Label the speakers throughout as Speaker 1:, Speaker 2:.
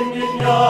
Speaker 1: in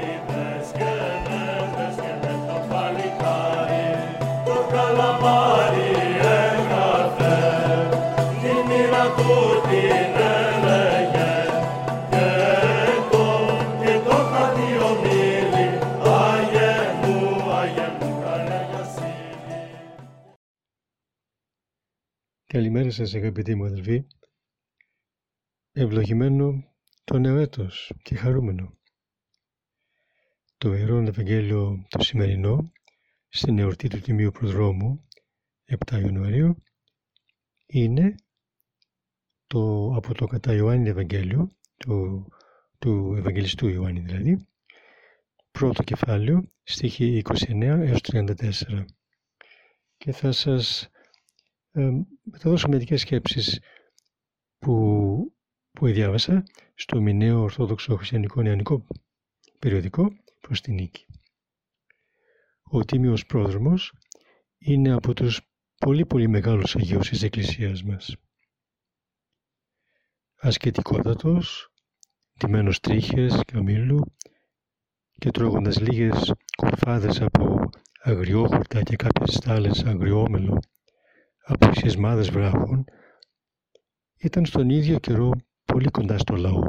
Speaker 2: Σας αγαπητοί μου αδελφοί. Ευλογημένο το νέο έτος και χαρούμενο. Το Ιερό Ευαγγέλιο το σημερινό στην εορτή του Τιμίου Προδρόμου 7 Ιανουαρίου είναι το, από το κατά Ιωάννη Ευαγγέλιο του, του Ευαγγελιστού Ιωάννη δηλαδή πρώτο κεφάλαιο στοιχεί 29 έως 34 και θα σας ε, θα δώσω μερικές σκέψεις που, που διάβασα στο μηνέο Ορθόδοξο Χριστιανικό Νεανικό περιοδικό προς την νίκη. Ο Τίμιος Πρόδρομος είναι από τους πολύ πολύ μεγάλους Αγίους της Εκκλησίας μας. Ασκετικότατος, τιμένος τρίχες καμήλου και τρώγοντας λίγες κοφάδες από αγριόχορτα και κάποιες στάλες αγριόμελο από σχεσμάδες βράχων ήταν στον ίδιο καιρό πολύ κοντά στο λαό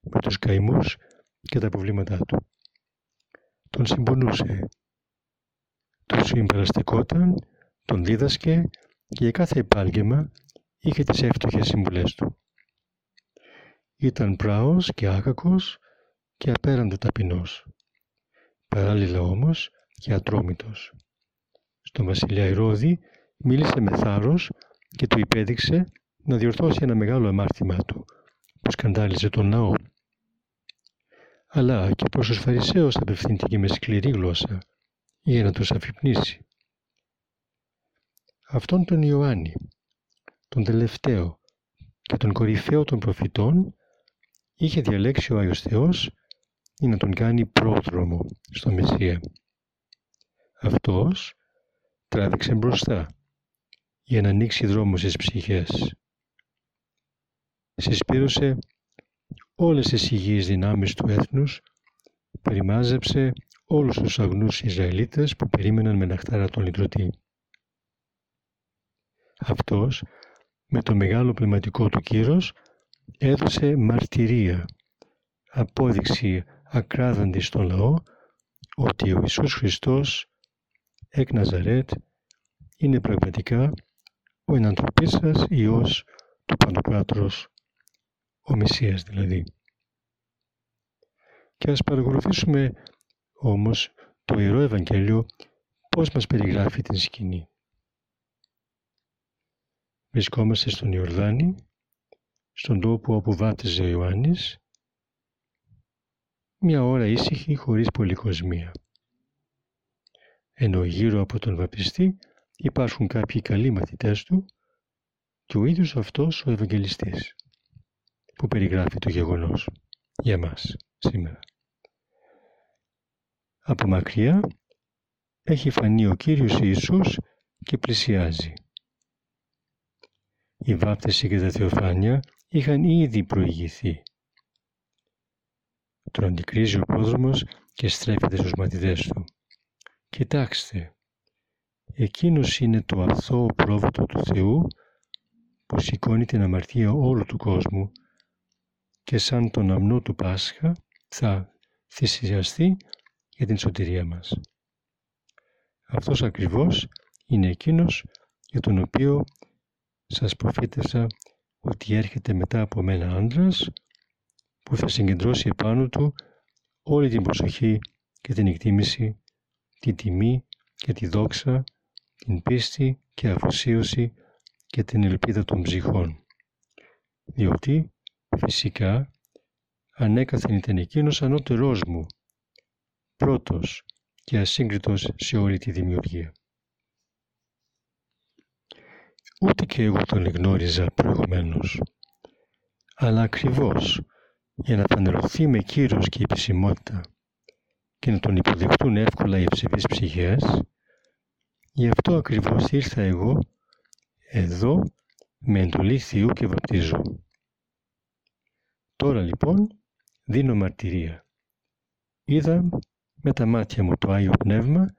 Speaker 2: με τους καημούς και τα προβλήματά του. Τον συμπονούσε, τον συμπεραστικόταν, τον δίδασκε και για κάθε επάγγελμα είχε τις εύτοχες συμβουλές του. Ήταν πράος και άκακος και απέραντο ταπεινός. Παράλληλα όμως και ατρόμητος. Στον βασιλιά Ηρώδη μίλησε με θάρρος και του υπέδειξε να διορθώσει ένα μεγάλο αμάρτημά του, που σκανδάλιζε τον ναό. Αλλά και προς τους Φαρισαίους απευθύνθηκε με σκληρή γλώσσα, για να τους αφυπνήσει. Αυτόν τον Ιωάννη, τον τελευταίο και τον κορυφαίο των προφητών, είχε διαλέξει ο Άγιος Θεός για να τον κάνει πρόδρομο στο Μεσσία. Αυτός τράβηξε μπροστά για να ανοίξει δρόμο στις ψυχές. Συσπήρωσε όλες τις υγιείς δυνάμεις του έθνους, περιμάζεψε όλους τους αγνούς Ισραηλίτες που περίμεναν με ναχτάρα τον λυτρωτή. Αυτός, με το μεγάλο πνευματικό του κύρος, έδωσε μαρτυρία, απόδειξη ακράδαντη στον λαό, ότι ο Ιησούς Χριστός εκ Ναζαρέτ είναι πραγματικά ο ενανθρωπής σας Υιός του Παντοκράτορος, ο Μεσσίας δηλαδή. Και ας παρακολουθήσουμε όμως το Ιερό Ευαγγέλιο πώς μας περιγράφει την σκηνή. Βρισκόμαστε στον Ιορδάνη, στον τόπο όπου βάπτιζε ο Ιωάννης, μια ώρα ήσυχη χωρίς πολυκοσμία. Ενώ γύρω από τον βαπιστή υπάρχουν κάποιοι καλοί μαθητές του και ο ίδιος αυτός ο Ευαγγελιστής που περιγράφει το γεγονός για μας σήμερα. Από μακριά έχει φανεί ο Κύριος Ιησούς και πλησιάζει. Η βάπτιση και τα θεοφάνεια είχαν ήδη προηγηθεί. Τον αντικρίζει ο πρόδρομος και στρέφεται στους μαθητές του. Κοιτάξτε, Εκείνος είναι το αθώο πρόβατο του Θεού που σηκώνει την αμαρτία όλου του κόσμου και σαν τον αμνό του Πάσχα θα θυσιαστεί για την σωτηρία μας. Αυτός ακριβώς είναι εκείνος για τον οποίο σας προφήτευσα ότι έρχεται μετά από μένα άντρας που θα συγκεντρώσει επάνω του όλη την προσοχή και την εκτίμηση, την τιμή και τη δόξα, την πίστη και αφοσίωση και την ελπίδα των ψυχών. Διότι, φυσικά, ανέκαθεν ήταν εκείνος ανώτερός μου, πρώτος και ασύγκριτος σε όλη τη δημιουργία. Ούτε και εγώ τον γνώριζα προηγουμένως, αλλά ακριβώς για να φανερωθεί με κύρος και επισημότητα και να τον υποδεχτούν εύκολα οι ευσεβείς ψυχές, γι' αυτό ακριβώς ήρθα εγώ εδώ με εντολή Θεού και βαπτίζω. Τώρα λοιπόν δίνω μαρτυρία. Είδα με τα μάτια μου το Άγιο Πνεύμα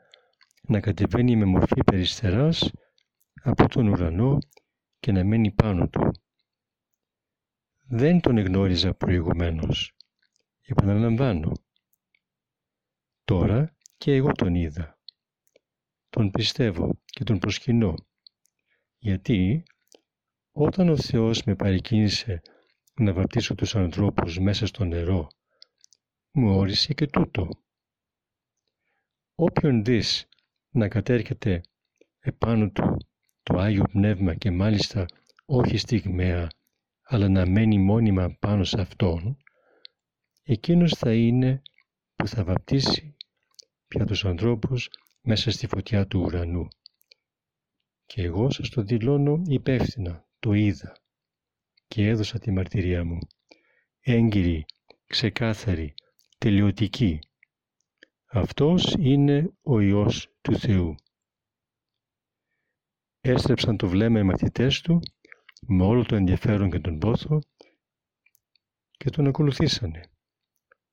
Speaker 2: να κατεβαίνει με μορφή περιστεράς από τον ουρανό και να μένει πάνω του. Δεν τον εγνώριζα προηγουμένως. Επαναλαμβάνω. Τώρα και εγώ τον είδα. Τον πιστεύω και τον προσκυνώ. Γιατί όταν ο Θεός με παρεκκίνησε να βαπτίσω τους ανθρώπους μέσα στο νερό, μου όρισε και τούτο. Όποιον δεις να κατέρχεται επάνω του το Άγιο Πνεύμα και μάλιστα όχι στιγμαία, αλλά να μένει μόνιμα πάνω σε Αυτόν, εκείνος θα είναι που θα βαπτίσει πια τους ανθρώπους μέσα στη φωτιά του ουρανού. Και εγώ σας το δηλώνω υπεύθυνα, το είδα και έδωσα τη μαρτυρία μου. Έγκυρη, ξεκάθαρη, τελειωτική. Αυτός είναι ο Υιός του Θεού. Έστρεψαν το βλέμμα οι μαθητές του με όλο το ενδιαφέρον και τον πόθο και τον ακολουθήσανε.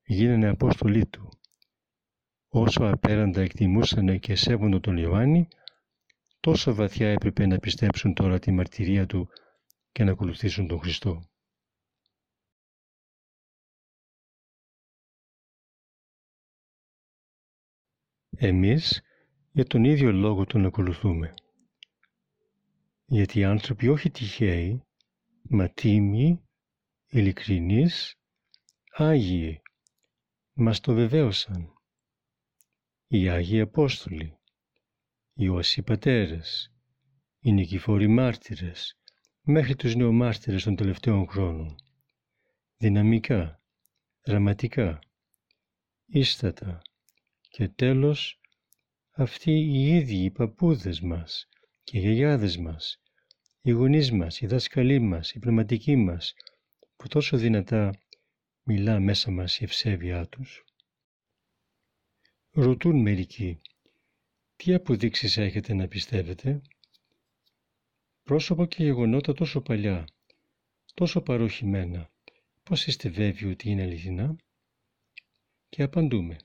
Speaker 2: Γίνανε απόστολοι του. Όσο απέραντα εκτιμούσανε και σέβονται τον Ιωάννη, τόσο βαθιά έπρεπε να πιστέψουν τώρα τη μαρτυρία του και να ακολουθήσουν τον Χριστό. Εμείς για τον ίδιο λόγο τον ακολουθούμε. Γιατί οι άνθρωποι όχι τυχαίοι, μα τίμοι, ειλικρινείς, Άγιοι, μας το βεβαίωσαν. Οι Άγιοι Απόστολοι, οι Όσοι Πατέρες, οι Νικηφόροι Μάρτυρες, μέχρι τους νεομάρτυρες των τελευταίων χρόνων. Δυναμικά, δραματικά, ίστατα και τέλος αυτοί οι ίδιοι οι παππούδες μας και οι γιαγιάδες μας, οι γονείς μας, οι δάσκαλοι μας, οι πνευματικοί μας, που τόσο δυνατά μιλά μέσα μας η ευσέβειά τους. Ρωτούν μερικοί, τι αποδείξεις έχετε να πιστεύετε, πρόσωπα και γεγονότα τόσο παλιά, τόσο παροχημένα, πώς είστε βέβαιοι ότι είναι αληθινά; Και απαντούμε.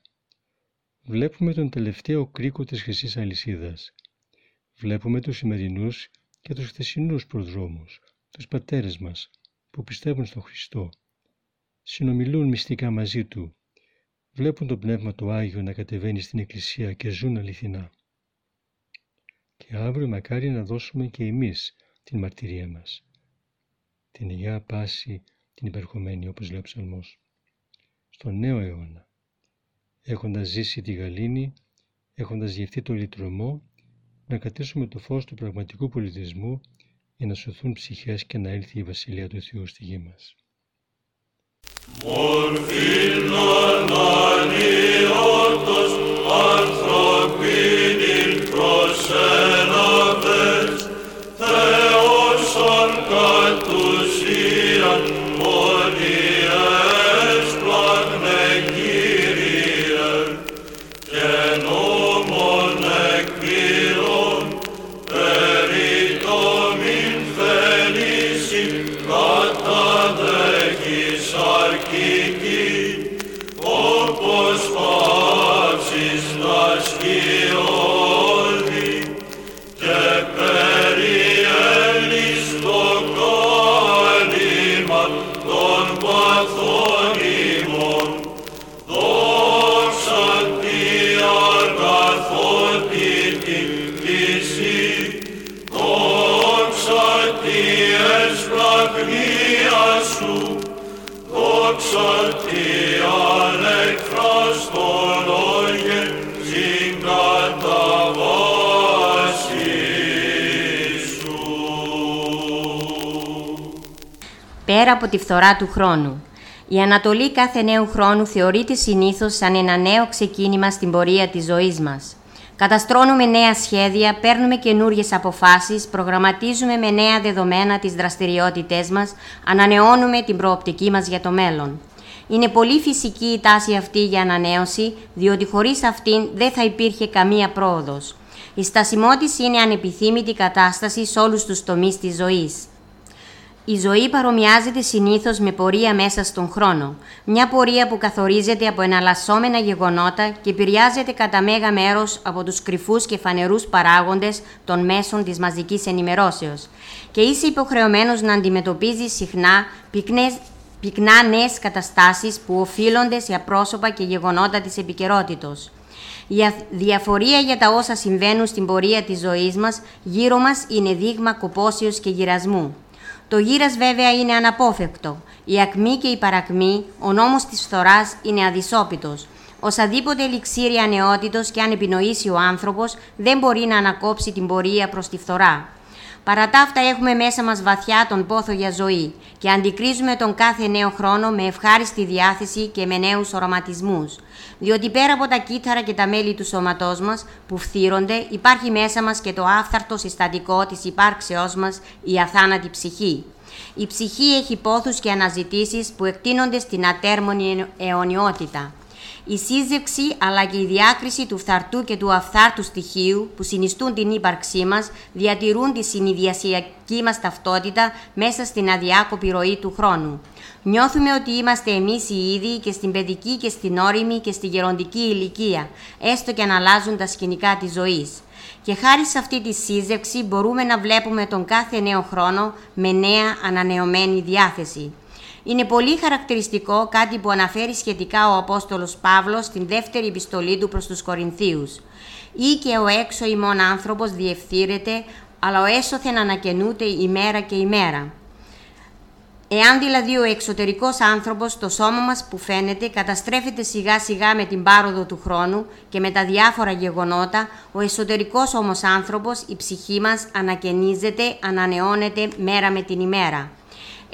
Speaker 2: Βλέπουμε τον τελευταίο κρίκο της χρυσής αλυσίδας. Βλέπουμε τους σημερινούς και τους χθεσινούς προδρόμους, τους πατέρες μας, που πιστεύουν στον Χριστό. Συνομιλούν μυστικά μαζί Του. Βλέπουν το Πνεύμα του Άγιο να κατεβαίνει στην Εκκλησία και ζουν αληθινά και αύριο μακάρι να δώσουμε και εμείς την μαρτυρία μας. Την Αγιά Πάση την υπερχομένη όπως λέει ο ψαλμός. Στον νέο αιώνα, έχοντας ζήσει τη γαλήνη, έχοντας γευτεί το λιτρωμό, να κατήσουμε το φως του πραγματικού πολιτισμού για να σωθούν ψυχές και να έλθει η Βασιλεία του Θεού στη γη μας.
Speaker 3: Όπως πέρα από τη φθορά του χρόνου. Η Ανατολή κάθε νέου χρόνου θεωρείται συνήθως σαν ένα νέο ξεκίνημα στην πορεία της ζωής μας. Καταστρώνουμε νέα σχέδια, παίρνουμε καινούριες αποφάσεις, προγραμματίζουμε με νέα δεδομένα τις δραστηριότητές μας, ανανεώνουμε την προοπτική μας για το μέλλον. Είναι πολύ φυσική η τάση αυτή για ανανέωση, διότι χωρίς αυτήν δεν θα υπήρχε καμία πρόοδος. Η στασιμότηση είναι ανεπιθύμητη κατάσταση σε όλους τους τομείς της ζωής. Η ζωή παρομοιάζεται συνήθως με πορεία μέσα στον χρόνο. Μια πορεία που καθορίζεται από εναλλασσόμενα γεγονότα και επηρεάζεται κατά μέγα μέρος από τους κρυφούς και φανερούς παράγοντες των μέσων της μαζικής ενημερώσεως. Και είσαι υποχρεωμένος να αντιμετωπίζεις συχνά πυκνές, πυκνά νέες καταστάσεις που οφείλονται σε απρόσωπα και γεγονότα της επικαιρότητα. Η διαφορία για τα όσα συμβαίνουν στην πορεία της ζωής μας γύρω μας είναι δείγμα κοπόσεως και γυρασμού. Το γύρας βέβαια είναι αναπόφευκτο. Η ακμή και η παρακμή, ο νόμος της φθοράς είναι αδυσόπιτος. Οσαδήποτε ελιξήρια νεότητος και αν επινοήσει ο άνθρωπος δεν μπορεί να ανακόψει την πορεία προς τη φθορά. Παρά τα αυτά έχουμε μέσα μας βαθιά τον πόθο για ζωή και αντικρίζουμε τον κάθε νέο χρόνο με ευχάριστη διάθεση και με νέους οραματισμούς. Διότι πέρα από τα κύτταρα και τα μέλη του σώματός μας που φθύρονται υπάρχει μέσα μας και το άφθαρτο συστατικό της υπάρξεώς μας, η αθάνατη ψυχή. Η ψυχή έχει πόθους και αναζητήσεις που εκτείνονται στην ατέρμονη αιωνιότητα. Η σύζευξη αλλά και η διάκριση του φθαρτού και του αφθάρτου στοιχείου που συνιστούν την ύπαρξή μας διατηρούν τη συνειδιασιακή μας ταυτότητα μέσα στην αδιάκοπη ροή του χρόνου. Νιώθουμε ότι είμαστε εμείς οι ίδιοι και στην παιδική και στην όρημη και στη γεροντική ηλικία, έστω και αν αλλάζουν τα σκηνικά της ζωής. Και χάρη σε αυτή τη σύζευξη μπορούμε να βλέπουμε τον κάθε νέο χρόνο με νέα ανανεωμένη διάθεση. Είναι πολύ χαρακτηριστικό κάτι που αναφέρει σχετικά ο Απόστολος Παύλος στην δεύτερη επιστολή του προς τους Κορινθίους. «Ή και ο έξω ημών άνθρωπος διευθύρεται, αλλά ο έσωθεν ανακαινούται ημέρα και ημέρα». Εάν δηλαδή ο εξωτερικός άνθρωπος, το σώμα μας που φαίνεται, καταστρέφεται σιγά σιγά με την πάροδο του χρόνου και με τα διάφορα γεγονότα, ο εσωτερικός όμως άνθρωπος, η ψυχή μας, ανακαινίζεται, ανανεώνεται μέρα με την ημέρα.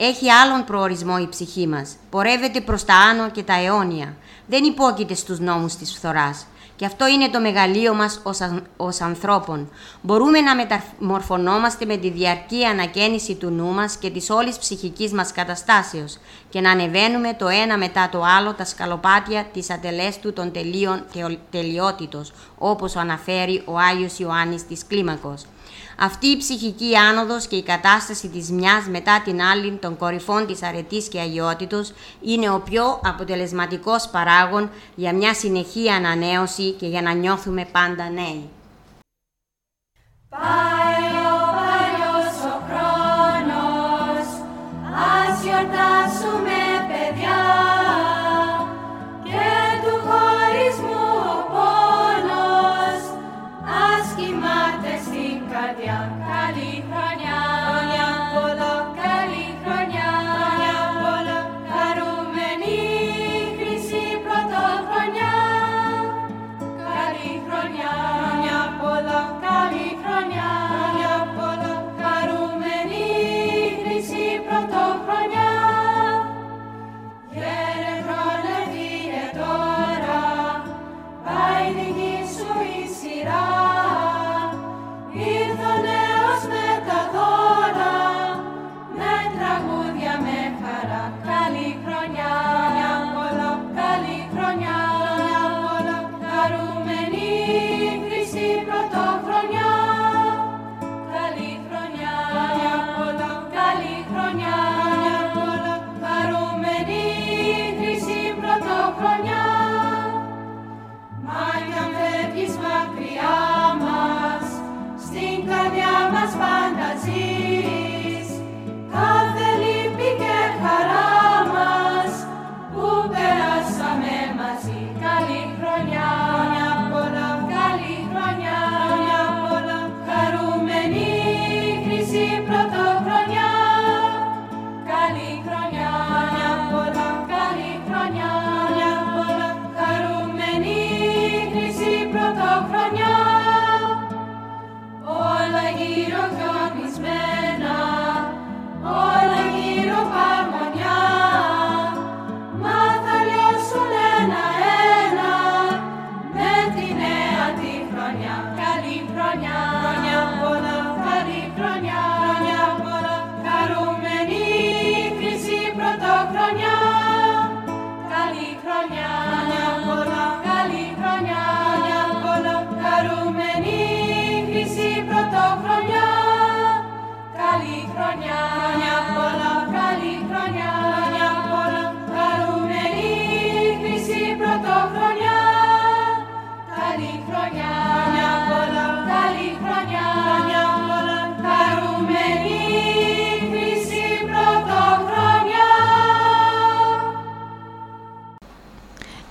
Speaker 3: Έχει άλλον προορισμό η ψυχή μας. Πορεύεται προς τα άνω και τα αιώνια. Δεν υπόκειται στους νόμους της φθοράς. Και αυτό είναι το μεγαλείο μας ως, ως ανθρώπων. Μπορούμε να μεταμορφωνόμαστε με τη διαρκή ανακαίνιση του νου μας και της όλης ψυχικής μας καταστάσεως και να ανεβαίνουμε το ένα μετά το άλλο τα σκαλοπάτια της ατελέστου των τελείων τελειότητος, όπως αναφέρει ο Άγιος Ιωάννης της Κλίμακος. Αυτή η ψυχική άνοδος και η κατάσταση της μιας μετά την άλλη των κορυφών της αρετής και αγιότητος είναι ο πιο αποτελεσματικός παράγων για μια συνεχή ανανέωση και για να νιώθουμε πάντα νέοι.
Speaker 4: χρονιά, καλή χρονιά.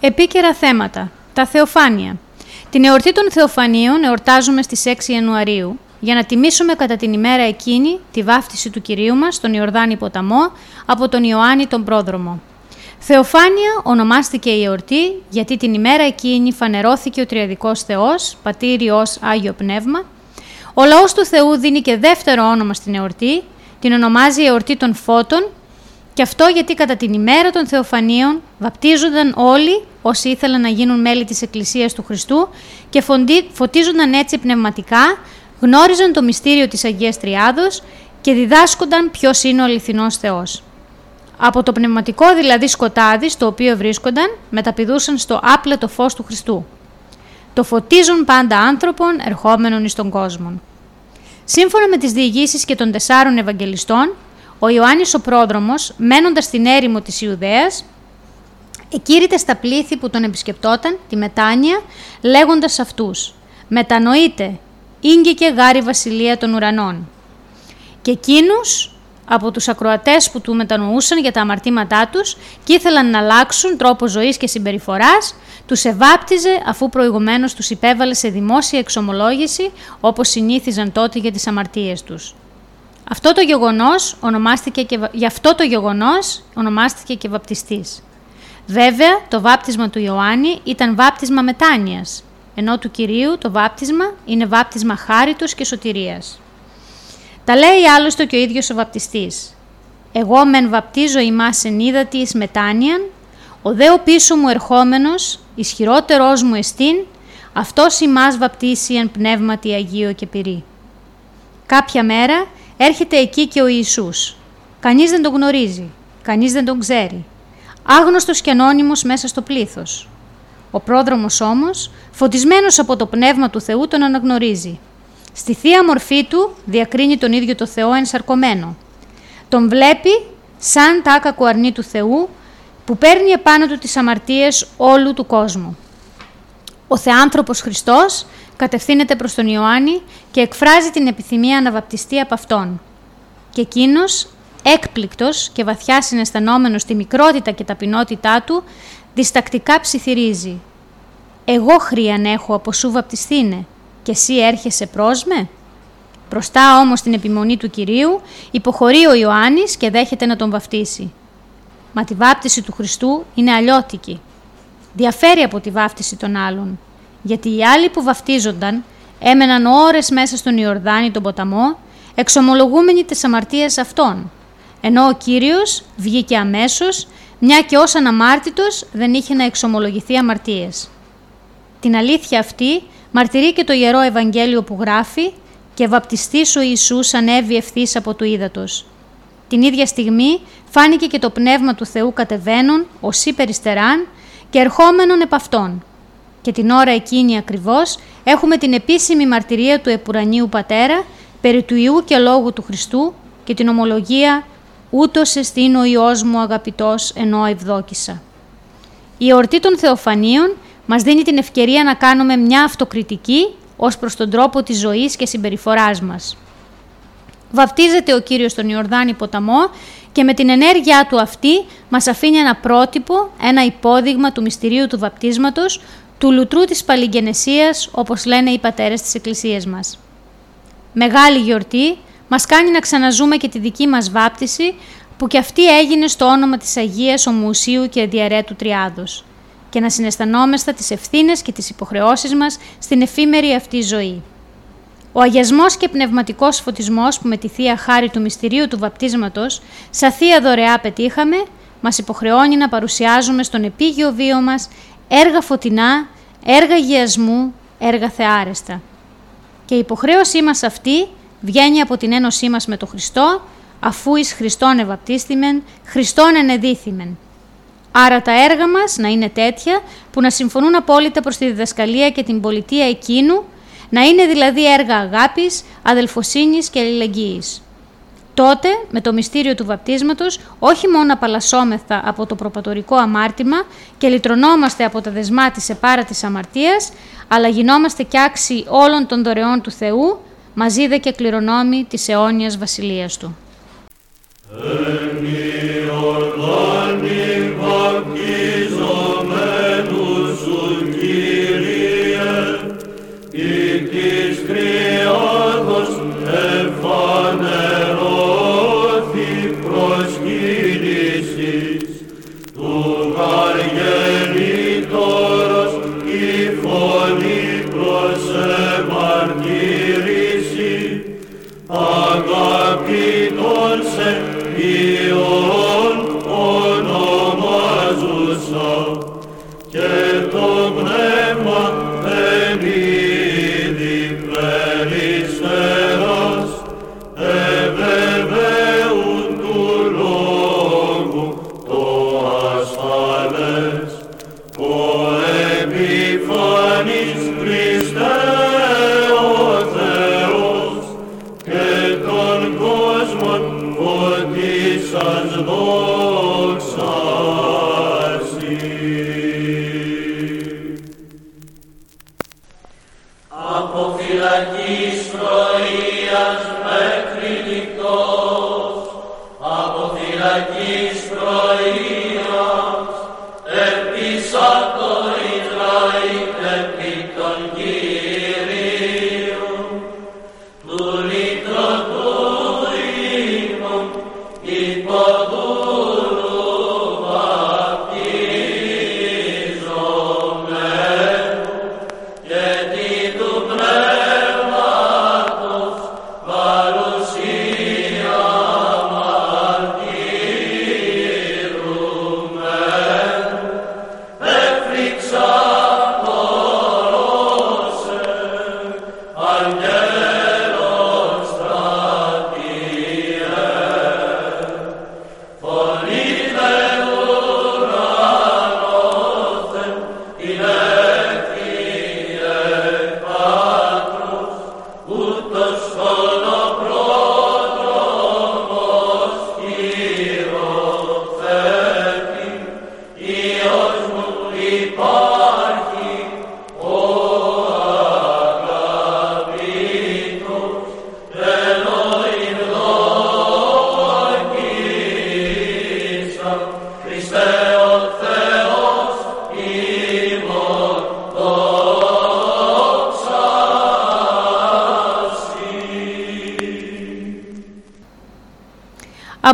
Speaker 4: Επίκαιρα θέματα. Τα Θεοφάνεια. Την εορτή των Θεοφανίων εορτάζουμε στις 6 Ιανουαρίου για να τιμήσουμε κατά την ημέρα εκείνη τη βάφτιση του Κυρίου μας στον Ιορδάνη ποταμό από τον Ιωάννη τον Πρόδρομο. Θεοφάνεια ονομάστηκε η εορτή γιατί την ημέρα εκείνη φανερώθηκε ο Τριαδικός Θεός, Πατήρ Άγιο Πνεύμα. Ο λαός του Θεού δίνει και δεύτερο όνομα στην εορτή, την ονομάζει εορτή των φώτων και αυτό γιατί κατά την ημέρα των Θεοφανίων βαπτίζονταν όλοι όσοι ήθελαν να γίνουν μέλη της Εκκλησίας του Χριστού και φωτίζονταν έτσι πνευματικά, γνώριζαν το μυστήριο της Αγίας Τριάδος και διδάσκονταν ποιος είναι ο αληθινός Θεός. Από το πνευματικό δηλαδή σκοτάδι στο οποίο βρίσκονταν, μεταπηδούσαν στο άπλετο φως του Χριστού. Το φωτίζουν πάντα άνθρωπον ερχόμενων εις τον κόσμο. Σύμφωνα με τις διηγήσεις και των τεσσάρων Ευαγγελιστών, ο Ιωάννης ο Πρόδρομος, μένοντας στην έρημο της Ιουδαίας, εκήρυτε στα πλήθη που τον επισκεπτόταν τη μετάνοια, λέγοντας αυτούς «Μετανοείτε, ήγγε και γάρη βασιλεία των ουρανών». Και εκείνους από τους ακροατές που του μετανοούσαν για τα αμαρτήματά τους και ήθελαν να αλλάξουν τρόπο ζωής και συμπεριφοράς, τους ευάπτιζε αφού προηγουμένως τους υπέβαλε σε δημόσια εξομολόγηση όπως συνήθιζαν τότε για τις αμαρτίες τους. Αυτό το γεγονός ονομάστηκε και, γι' αυτό το γεγονός ονομάστηκε και βαπτιστής. Βέβαια, το βάπτισμα του Ιωάννη ήταν βάπτισμα μετάνοιας, ενώ του Κυρίου το βάπτισμα είναι βάπτισμα χάριτος και σωτηρίας. Τα λέει άλλωστε και ο ίδιος ο βαπτιστής. «Εγώ μεν βαπτίζω ημάς εν ύδατη εις μετάνοιαν, ο δε ο πίσω μου ερχόμενος, ισχυρότερός μου εστίν, αυτός ημάς βαπτίσει εν πνεύματι Αγίο και πυρή». Κάποια μέρα έρχεται εκεί και ο Ιησούς. Κανείς δεν τον γνωρίζει, κανείς δεν τον ξέρει. Άγνωστος και ανώνυμος μέσα στο πλήθος. Ο πρόδρομος όμως, φωτισμένος από το Πνεύμα του Θεού, τον αναγνωρίζει. Στη θεία μορφή του διακρίνει τον ίδιο το Θεό ενσαρκωμένο. Τον βλέπει σαν τα άκακο αρνή του Θεού που παίρνει επάνω του τις αμαρτίες όλου του κόσμου. Ο Θεάνθρωπος Χριστός κατευθύνεται προς τον Ιωάννη και εκφράζει την επιθυμία να βαπτιστεί από Αυτόν. Και εκείνος, έκπληκτος και βαθιά συναισθανόμενος τη μικρότητα και ταπεινότητά του, διστακτικά ψιθυρίζει. «Εγώ χρίαν έχω από σου βαπτιστήνε, και εσύ έρχεσαι προς με» Μπροστά όμως την επιμονή του Κυρίου, υποχωρεί ο Ιωάννης και δέχεται να τον βαφτίσει. Μα τη βάπτιση του Χριστού είναι αλλιώτικη. Διαφέρει από τη βάφτιση των άλλων, γιατί οι άλλοι που βαφτίζονταν έμεναν ώρες μέσα στον Ιορδάνη τον ποταμό, εξομολογούμενοι τις αμαρτίες αυτών, ενώ ο Κύριος βγήκε αμέσως, μια και ως αναμάρτητος δεν είχε να εξομολογηθεί αμαρτίες. Την αλήθεια αυτή μαρτυρεί και το Ιερό Ευαγγέλιο που γράφει «Και βαπτιστής ο Ιησούς ανέβη ευθύς από του ύδατος». Την ίδια στιγμή φάνηκε και το Πνεύμα του Θεού κατεβαίνουν, ως περιστεράν και ερχόμενον επ' αυτόν. Και την ώρα εκείνη ακριβώς έχουμε την επίσημη μαρτυρία του Επουρανίου Πατέρα περί του Ιού και Λόγου του Χριστού και την ομολογία «Ούτως εστίν ο Υιός μου αγαπητός ενώ ευδόκησα». Η εορτή των Θεοφανίων μας δίνει την ευκαιρία να κάνουμε μια αυτοκριτική ως προς τον τρόπο της ζωής και συμπεριφοράς μας. Βαπτίζεται ο Κύριος στον Ιορδάνη ποταμό και με την ενέργειά του αυτή μας αφήνει ένα πρότυπο, ένα υπόδειγμα του μυστηρίου του βαπτίσματος, του λουτρού της παλιγενεσίας, όπως λένε οι πατέρες της Εκκλησίας μας. Μεγάλη γιορτή μας κάνει να ξαναζούμε και τη δική μας βάπτιση, που και αυτή έγινε στο όνομα της Αγίας Ομουσίου και Διαρέτου Τριάδος και να συναισθανόμεστα τις ευθύνες και τις υποχρεώσεις μας στην εφήμερη αυτή ζωή. Ο αγιασμός και πνευματικός φωτισμός που με τη Θεία Χάρη του Μυστηρίου του Βαπτίσματος σαν Θεία Δωρεά πετύχαμε, μας υποχρεώνει να παρουσιάζουμε στον επίγειο βίο μας έργα φωτεινά, έργα αγιασμού, έργα θεάρεστα. Και η υποχρέωσή μας αυτή βγαίνει από την ένωσή μας με τον Χριστό, αφού εις Χριστόν ευαπτίστημεν, Χριστόν ενεδίθημεν. Άρα τα έργα μας να είναι τέτοια που να συμφωνούν απόλυτα προς τη διδασκαλία και την πολιτεία εκείνου, να είναι δηλαδή έργα αγάπης, αδελφοσύνης και αλληλεγγύης. Τότε, με το μυστήριο του βαπτίσματος, όχι μόνο απαλλασσόμεθα από το προπατορικό αμάρτημα και λυτρωνόμαστε από τα δεσμά της επάρα της αμαρτίας, αλλά γινόμαστε κι άξιοι όλων των δωρεών του Θεού, μαζί δε και κληρονόμοι της αιώνιας βασιλείας Του.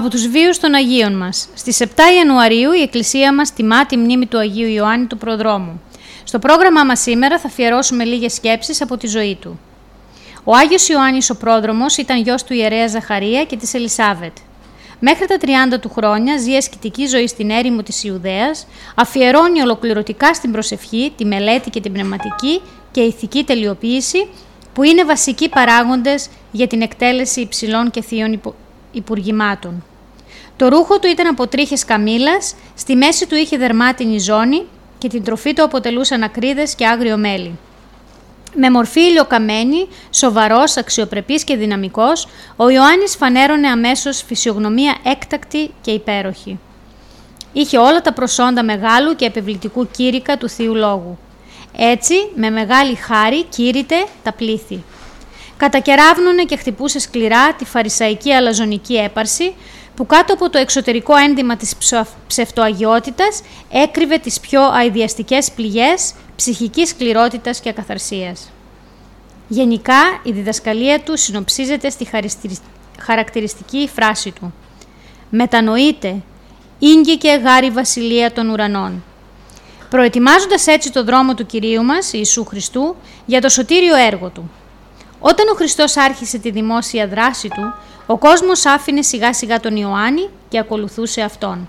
Speaker 4: Από τους βίους των Αγίων μας. Στις 7 Ιανουαρίου η Εκκλησία μας τιμά τη μνήμη του Αγίου Ιωάννη του Προδρόμου. Στο πρόγραμμά μας σήμερα θα αφιερώσουμε λίγες σκέψεις από τη ζωή του. Ο Άγιος Ιωάννης ο Πρόδρομος ήταν γιος του ιερέα Ζαχαρία και της Ελισάβετ. Μέχρι τα 30 του χρόνια ζει ασκητική ζωή στην έρημο της Ιουδαίας, αφιερώνει ολοκληρωτικά στην προσευχή, τη μελέτη και την πνευματική και ηθική τελειοποίηση, που είναι βασικοί παράγοντες για την εκτέλεση υψηλών και θείων υπουργημάτων. Το ρούχο του ήταν από τρίχες καμήλας, στη μέση του είχε δερμάτινη ζώνη και την τροφή του αποτελούσαν ακρίδες και άγριο μέλι. Με μορφή ηλιοκαμένη, σοβαρός, αξιοπρεπής και δυναμικός, ο Ιωάννης φανέρωνε αμέσως φυσιογνωμία έκτακτη και υπέροχη. Είχε όλα τα προσόντα μεγάλου και επιβλητικού κήρυκα του Θείου Λόγου. Έτσι, με μεγάλη χάρη κήρυτε τα πλήθη. Κατακεράβνωνε και χτυπούσε σκληρά τη φαρισαϊκή αλαζονική έπαρση που κάτω από το εξωτερικό ένδυμα της ψευτοαγιότητας έκρυβε τις πιο αειδιαστικές πληγές ψυχικής σκληρότητας και ακαθαρσίας. Γενικά, η διδασκαλία του συνοψίζεται στη χαρακτηριστική φράση του «Μετανοείτε, ήγγικε γάρη βασιλεία των ουρανών». Προετοιμάζοντας έτσι το δρόμο του Κυρίου μας, Ιησού Χριστού, για το σωτήριο έργο Του. Όταν ο Χριστός άρχισε τη δημόσια δράση του, ο κόσμος άφηνε σιγά σιγά τον Ιωάννη και ακολουθούσε αυτόν.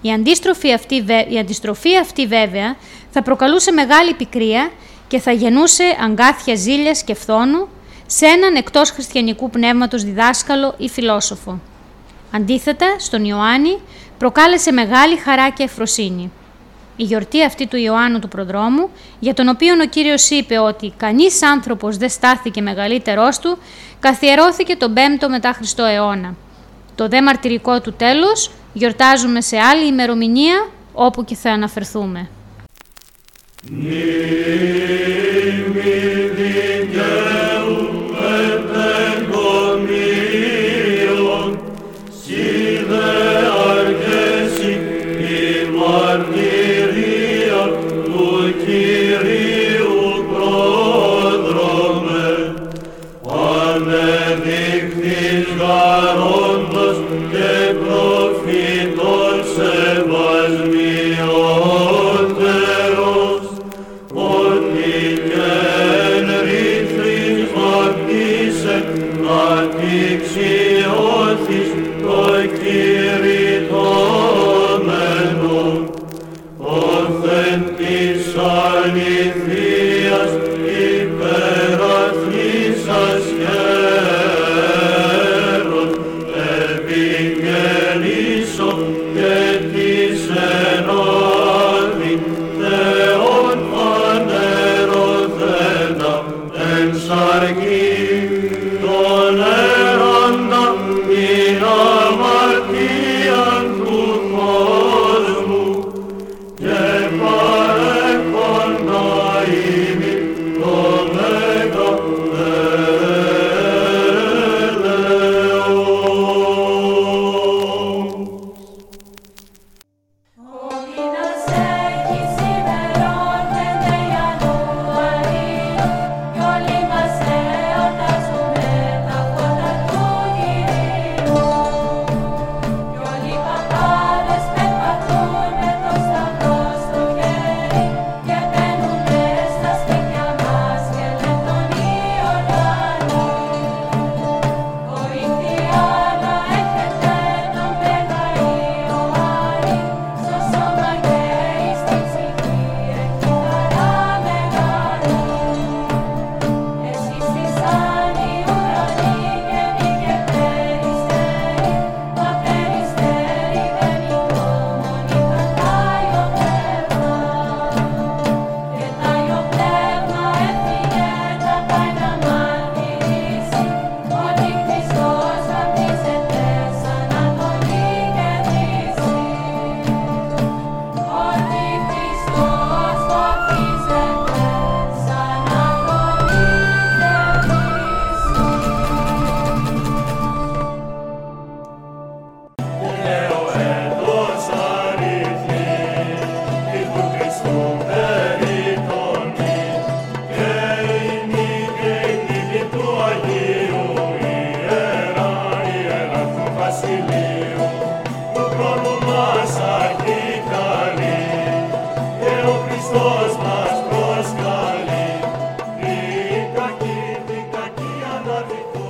Speaker 4: Η αντιστροφή αυτή, η αντιστροφή αυτή βέβαια θα προκαλούσε μεγάλη πικρία και θα γεννούσε αγκάθια ζήλιας και φθόνου σε έναν εκτός χριστιανικού πνεύματος διδάσκαλο ή φιλόσοφο. Αντίθετα, στον Ιωάννη προκάλεσε μεγάλη χαρά και ευφροσύνη η γιορτή αυτή του Ιωάννου του Προδρόμου, για τον οποίο ο Κύριος είπε ότι κανείς άνθρωπος δεν στάθηκε μεγαλύτερός του, καθιερώθηκε τον 5ο μετά Χριστό αιώνα. Το δε μαρτυρικό του τέλος γιορτάζουμε σε άλλη ημερομηνία όπου και θα αναφερθούμε.
Speaker 5: Semiotteros,